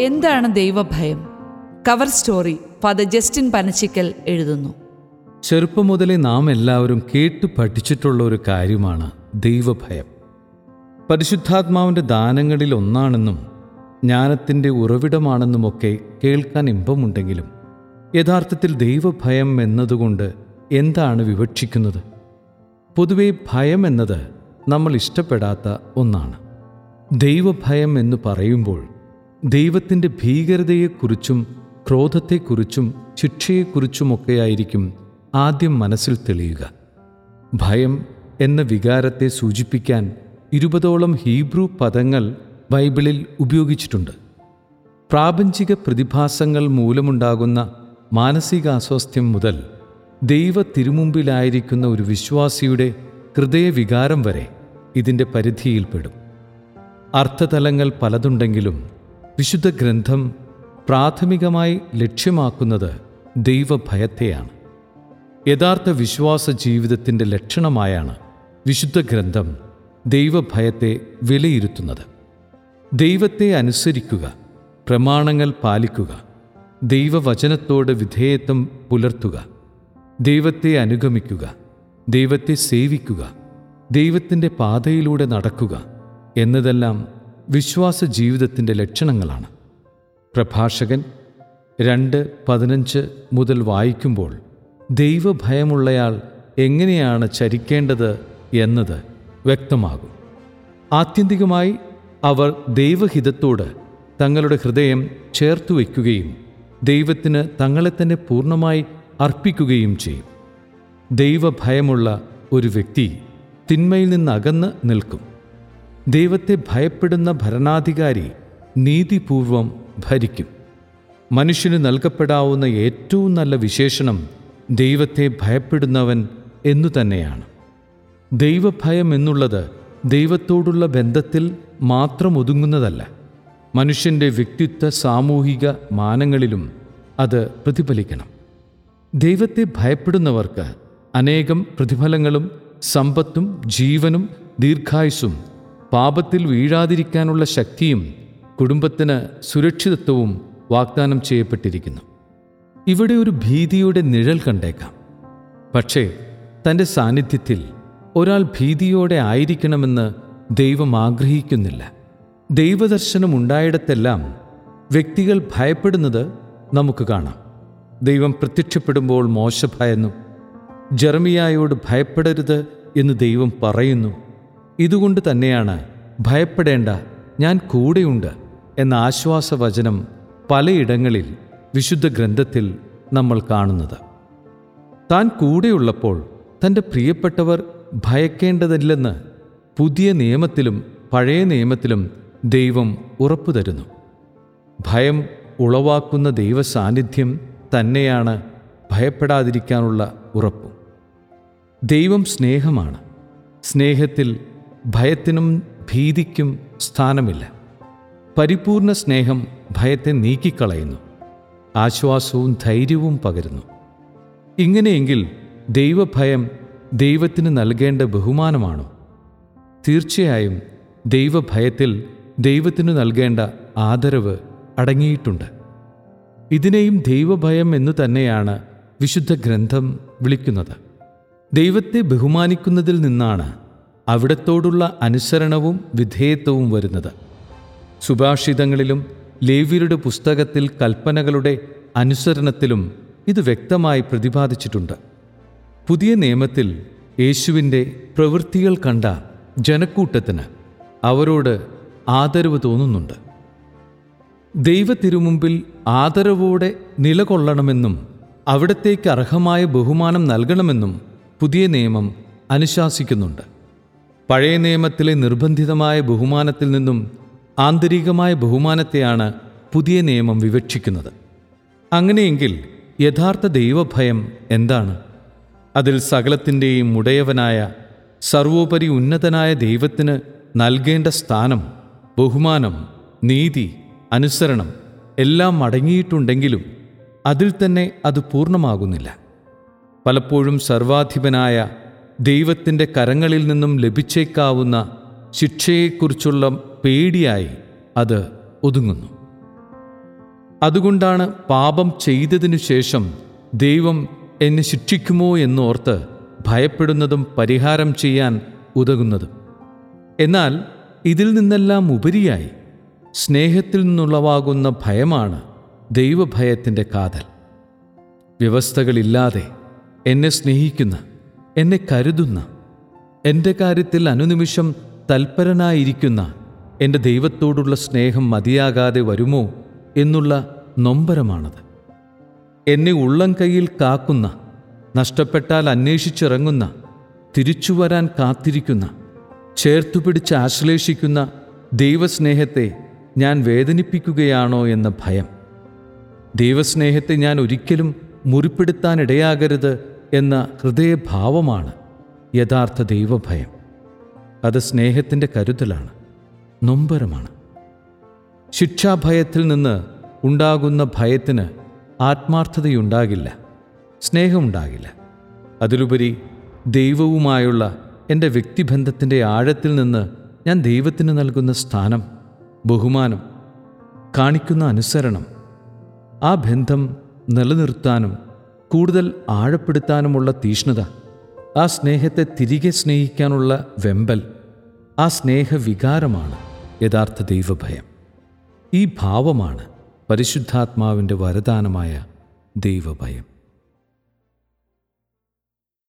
എന്താണ് ദൈവഭയം? Cover story father Justin Panachikkal എഴുതുന്നു. ചെറുപ്പം മുതലേ നാം എല്ലാവരും കേട്ടു പഠിച്ചിട്ടുള്ള ഒരു കാര്യമാണ് ദൈവഭയം. പരിശുദ്ധാത്മാവിന്റെ ദാനങ്ങളിൽ ഒന്നാണെന്നും ജ്ഞാനത്തിന്റെ ഉറവിടമാണെന്നുമൊക്കെ കേൾക്കാൻ ഇമ്പമുണ്ടെങ്കിലും യഥാർത്ഥത്തിൽ ദൈവഭയം എന്നതുകൊണ്ട് എന്താണ് വിവക്ഷിക്കുന്നത്? പൊതുവെ ഭയം എന്നത് നമ്മൾ ഇഷ്ടപ്പെടാത്ത ഒന്നാണ്. ദൈവഭയം എന്ന് പറയുമ്പോൾ ദൈവത്തിന്റെ ഭീകരതയെക്കുറിച്ചും ക്രോധത്തെക്കുറിച്ചും ശിക്ഷയെക്കുറിച്ചുമൊക്കെയായിരിക്കും ആദ്യം മനസ്സിൽ തെളിയുക. ഭയം എന്ന വികാരത്തെ സൂചിപ്പിക്കാൻ ഇരുപതോളം ഹീബ്രു പദങ്ങൾ ബൈബിളിൽ ഉപയോഗിച്ചിട്ടുണ്ട്. പ്രാപഞ്ചിക പ്രതിഭാസങ്ങൾ മൂലമുണ്ടാകുന്ന മാനസികാസ്വാസ്ഥ്യം മുതൽ ദൈവ തിരുമുമ്പിലായിരിക്കുന്ന ഒരു വിശ്വാസിയുടെ ഹൃദയവികാരം വരെ ഇതിന്റെ പരിധിയിൽപ്പെടും. അർത്ഥതലങ്ങൾ പലതുണ്ടെങ്കിലും വിശുദ്ധ ഗ്രന്ഥം പ്രാഥമികമായി ലക്ഷ്യമാക്കുന്നത് ദൈവഭയത്തെയാണ്. യഥാർത്ഥ വിശ്വാസ ജീവിതത്തിന്റെ ലക്ഷണമായാണ് വിശുദ്ധ ഗ്രന്ഥം ദൈവഭയത്തെ വിലയിരുത്തുന്നത്. ദൈവത്തെ അനുസരിക്കുക പ്രമാണങ്ങൾ പാലിക്കുക ദൈവവചനത്തോട് വിധേയത്വം പുലർത്തുക ദൈവത്തെ അനുഗമിക്കുക ദൈവത്തെ സേവിക്കുക ദൈവത്തിന്റെ പാതയിലൂടെ നടക്കുക എന്നതെല്ലാം വിശ്വാസ ജീവിതത്തിന്റെ ലക്ഷണങ്ങളാണ്. പ്രഭാഷകൻ രണ്ട് പതിനഞ്ച് മുതൽ വായിക്കുമ്പോൾ ദൈവഭയമുള്ളയാൾ എങ്ങനെയാണ് ചരിക്കേണ്ടത് എന്നത് വ്യക്തമാകും. ആത്യന്തികമായി അവർ ദൈവഹിതത്തോട് തങ്ങളുടെ ഹൃദയം ചേർത്തു വയ്ക്കുകയും ദൈവത്തിന് തങ്ങളെ തന്നെ പൂർണമായി അർപ്പിക്കുകയും ചെയ്യും. ദൈവഭയമുള്ള ഒരു വ്യക്തി തിന്മയിൽ നിന്ന് അകന്ന് നിൽക്കും. ദൈവത്തെ ഭയപ്പെടുന്ന ഭരണാധികാരി നീതിപൂർവം ഭരിക്കും. മനുഷ്യന് നൽകപ്പെടാവുന്ന ഏറ്റവും നല്ല വിശേഷണം ദൈവത്തെ ഭയപ്പെടുന്നവൻ എന്നു തന്നെയാണ്. ദൈവഭയം എന്നുള്ളത് ദൈവത്തോടുള്ള ബന്ധത്തിൽ മാത്രം ഒതുങ്ങുന്നതല്ല. മനുഷ്യന്റെ വ്യക്തിത്വ സാമൂഹിക മാനങ്ങളിലും അത് പ്രതിഫലിക്കണം. ദൈവത്തെ ഭയപ്പെടുന്നവർക്ക് അനേകം പ്രതിഫലങ്ങളും സമ്പത്തും ജീവനും ദീർഘായുസ്സും പാപത്തിൽ വീഴാതിരിക്കാനുള്ള ശക്തിയും കുടുംബത്തിന് സുരക്ഷിതത്വവും വാഗ്ദാനം ചെയ്യപ്പെട്ടിരിക്കുന്നു. ഇവിടെ ഒരു ഭീതിയുടെ നിഴൽ കണ്ടേക്കാം. പക്ഷേ തന്റെ സാന്നിധ്യത്തിൽ ഒരാൾ ഭീതിയോടെ ആയിരിക്കണമെന്ന് ദൈവം ആഗ്രഹിക്കുന്നില്ല. ദൈവദർശനം ഉണ്ടായിടത്തെല്ലാം വ്യക്തികൾ ഭയപ്പെടുന്നത് നമുക്ക് കാണാം. ദൈവം പ്രത്യക്ഷപ്പെടുമ്പോൾ മോശ ഭയന്നു. ജർമിയായോട് ഭയപ്പെടരുത് എന്ന് ദൈവം പറയുന്നു. ഇതുകൊണ്ട് തന്നെയാണ് ഭയപ്പെടേണ്ട ഞാൻ കൂടെയുണ്ട് എന്ന ആശ്വാസവചനം പലയിടങ്ങളിൽ വിശുദ്ധ ഗ്രന്ഥത്തിൽ നമ്മൾ കാണുന്നത്. താൻ കൂടെയുള്ളപ്പോൾ തന്റെ പ്രിയപ്പെട്ടവർ ഭയക്കേണ്ടതില്ലെന്ന് പുതിയ നിയമത്തിലും പഴയ നിയമത്തിലും ദൈവം ഉറപ്പു തരുന്നു. ഭയം ഉളവാക്കുന്ന ദൈവ സാന്നിധ്യം തന്നെയാണ് ഭയപ്പെടാതിരിക്കാനുള്ള ഉറപ്പും. ദൈവം സ്നേഹമാണ്. സ്നേഹത്തിൽ ഭയത്തിനും ഭീതിക്കും സ്ഥാനമില്ല. പരിപൂർണ സ്നേഹം ഭയത്തെ നീക്കിക്കളയുന്നു. ആശ്വാസവും ധൈര്യവും പകരുന്നു. ഇങ്ങനെയെങ്കിൽ ദൈവഭയം ദൈവത്തിന് നൽകേണ്ട ബഹുമാനമാണോ? തീർച്ചയായും ദൈവഭയത്തിൽ ദൈവത്തിനു നൽകേണ്ട ആദരവ് അടങ്ങിയിട്ടുണ്ട്. ഇതിനെയും ദൈവഭയം എന്നു തന്നെയാണ് വിശുദ്ധ ഗ്രന്ഥം വിളിക്കുന്നത്. ദൈവത്തെ ബഹുമാനിക്കുന്നതിൽ നിന്നാണ് അവിടത്തോടുള്ള അനുസരണവും വിധേയത്വവും വരുന്നത്. സുഭാഷിതങ്ങളിലും ലേവിയുടെ പുസ്തകത്തിൽ കൽപ്പനകളുടെ അനുസരണത്തിലും ഇത് വ്യക്തമായി പ്രതിപാദിച്ചിട്ടുണ്ട്. പുതിയ നിയമത്തിൽ യേശുവിന്റെ പ്രവൃത്തികൾ കണ്ട ജനക്കൂട്ടത്തിന് അവരോട് ആദരവ് തോന്നുന്നുണ്ട്. ദൈവത്തിരുമുമ്പിൽ ആദരവോടെ നിലകൊള്ളണമെന്നും അവിടത്തേക്ക് അർഹമായ ബഹുമാനം നൽകണമെന്നും പുതിയ നിയമം അനുശാസിക്കുന്നുണ്ട്. പഴയ നിയമത്തിലെ നിർബന്ധിതമായ ബഹുമാനത്തിൽ നിന്നും ആന്തരികമായ ബഹുമാനത്തെയാണ് പുതിയ നിയമം വിവക്ഷിക്കുന്നത്. അങ്ങനെയെങ്കിൽ യഥാർത്ഥ ദൈവഭയം എന്താണ്? അതിൽ സകലത്തിന്റെയും ഉടയവനായ സർവോപരി ഉന്നതനായ ദൈവത്തിന് നൽകേണ്ട സ്ഥാനം ബഹുമാനം നീതി അനുസരണം എല്ലാം അടങ്ങിയിട്ടുണ്ടെങ്കിലും അതിൽ തന്നെ അത് പൂർണമാകുന്നില്ല. പലപ്പോഴും സർവാധിപനായ ദൈവത്തിന്റെ കരങ്ങളിൽ നിന്നും ലഭിച്ചേക്കാവുന്ന ശിക്ഷയെക്കുറിച്ചുള്ള പേടിയായി അത് ഒതുങ്ങുന്നു. അതുകൊണ്ടാണ് പാപം ചെയ്തതിനു ശേഷം ദൈവം എന്നെ ശിക്ഷിക്കുമോ എന്നോർത്ത് ഭയപ്പെടുന്നതും പരിഹാരം ചെയ്യാൻ ഉതകുന്നതും. എന്നാൽ ഇതിൽ നിന്നെല്ലാം ഉപരിയായി സ്നേഹത്തിൽ നിന്നുളവാകുന്ന ഭയമാണ് ദൈവഭയത്തിന്റെ കാതൽ. വ്യവസ്ഥകളില്ലാതെ എന്നെ സ്നേഹിക്കുന്ന എന്നെ കരുതുന്ന എന്റെ കാര്യത്തിൽ അനുനിമിഷം തൽപരനായിരിക്കുന്ന എന്റെ ദൈവത്തോടുള്ള സ്നേഹം മതിയാകാതെ വരുമോ എന്നുള്ള നൊമ്പരമാണത്. എന്നെ ഉള്ളം കൈയിൽ കാക്കുന്ന നഷ്ടപ്പെട്ടാൽ അന്വേഷിച്ചിറങ്ങുന്ന തിരിച്ചു വരാൻ കാത്തിരിക്കുന്ന ചേർത്തുപിടിച്ച് ആശ്ലേഷിക്കുന്ന ദൈവസ്നേഹത്തെ ഞാൻ വേദനിപ്പിക്കുകയാണോ എന്ന ഭയം. ദൈവസ്നേഹത്തെ ഞാൻ ഒരിക്കലും മുറിപ്പെടുത്താനിടയാകരുത് എന്ന ഹൃദയഭാവമാണ് യഥാർത്ഥ ദൈവഭയം. അത് സ്നേഹത്തിന്റെ കരുതലാണ് നൊമ്പരമാണ്. ശിക്ഷാഭയത്തിൽ നിന്ന് ഉണ്ടാകുന്ന ഭയത്തിന് ആത്മാർത്ഥതയുണ്ടാകില്ല സ്നേഹമുണ്ടാകില്ല. അതിലുപരി ദൈവവുമായുള്ള എന്റെ വ്യക്തിബന്ധത്തിന്റെ ആഴത്തിൽ നിന്ന് ഞാൻ ദൈവത്തിന് നൽകുന്ന സ്ഥാനം ബഹുമാനം കാണിക്കുന്ന അനുസരണം ആ ബന്ധം നിലനിർത്താനും കൂടുതൽ ആഴപ്പെടുത്താനുമുള്ള തീഷ്ണത ആ സ്നേഹത്തെ തിരികെ സ്നേഹിക്കാനുള്ള വെമ്പൽ ആ സ്നേഹവികാരമാണ് യഥാർത്ഥ ദൈവഭയം. ഈ ഭാവമാണ് പരിശുദ്ധാത്മാവിന്റെ വരദാനമായ ദൈവഭയം.